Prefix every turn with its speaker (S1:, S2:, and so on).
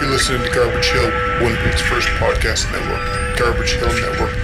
S1: You're listening to Garbage Hill, One Winnipeg's first podcast network, garbagehillnetwork.com.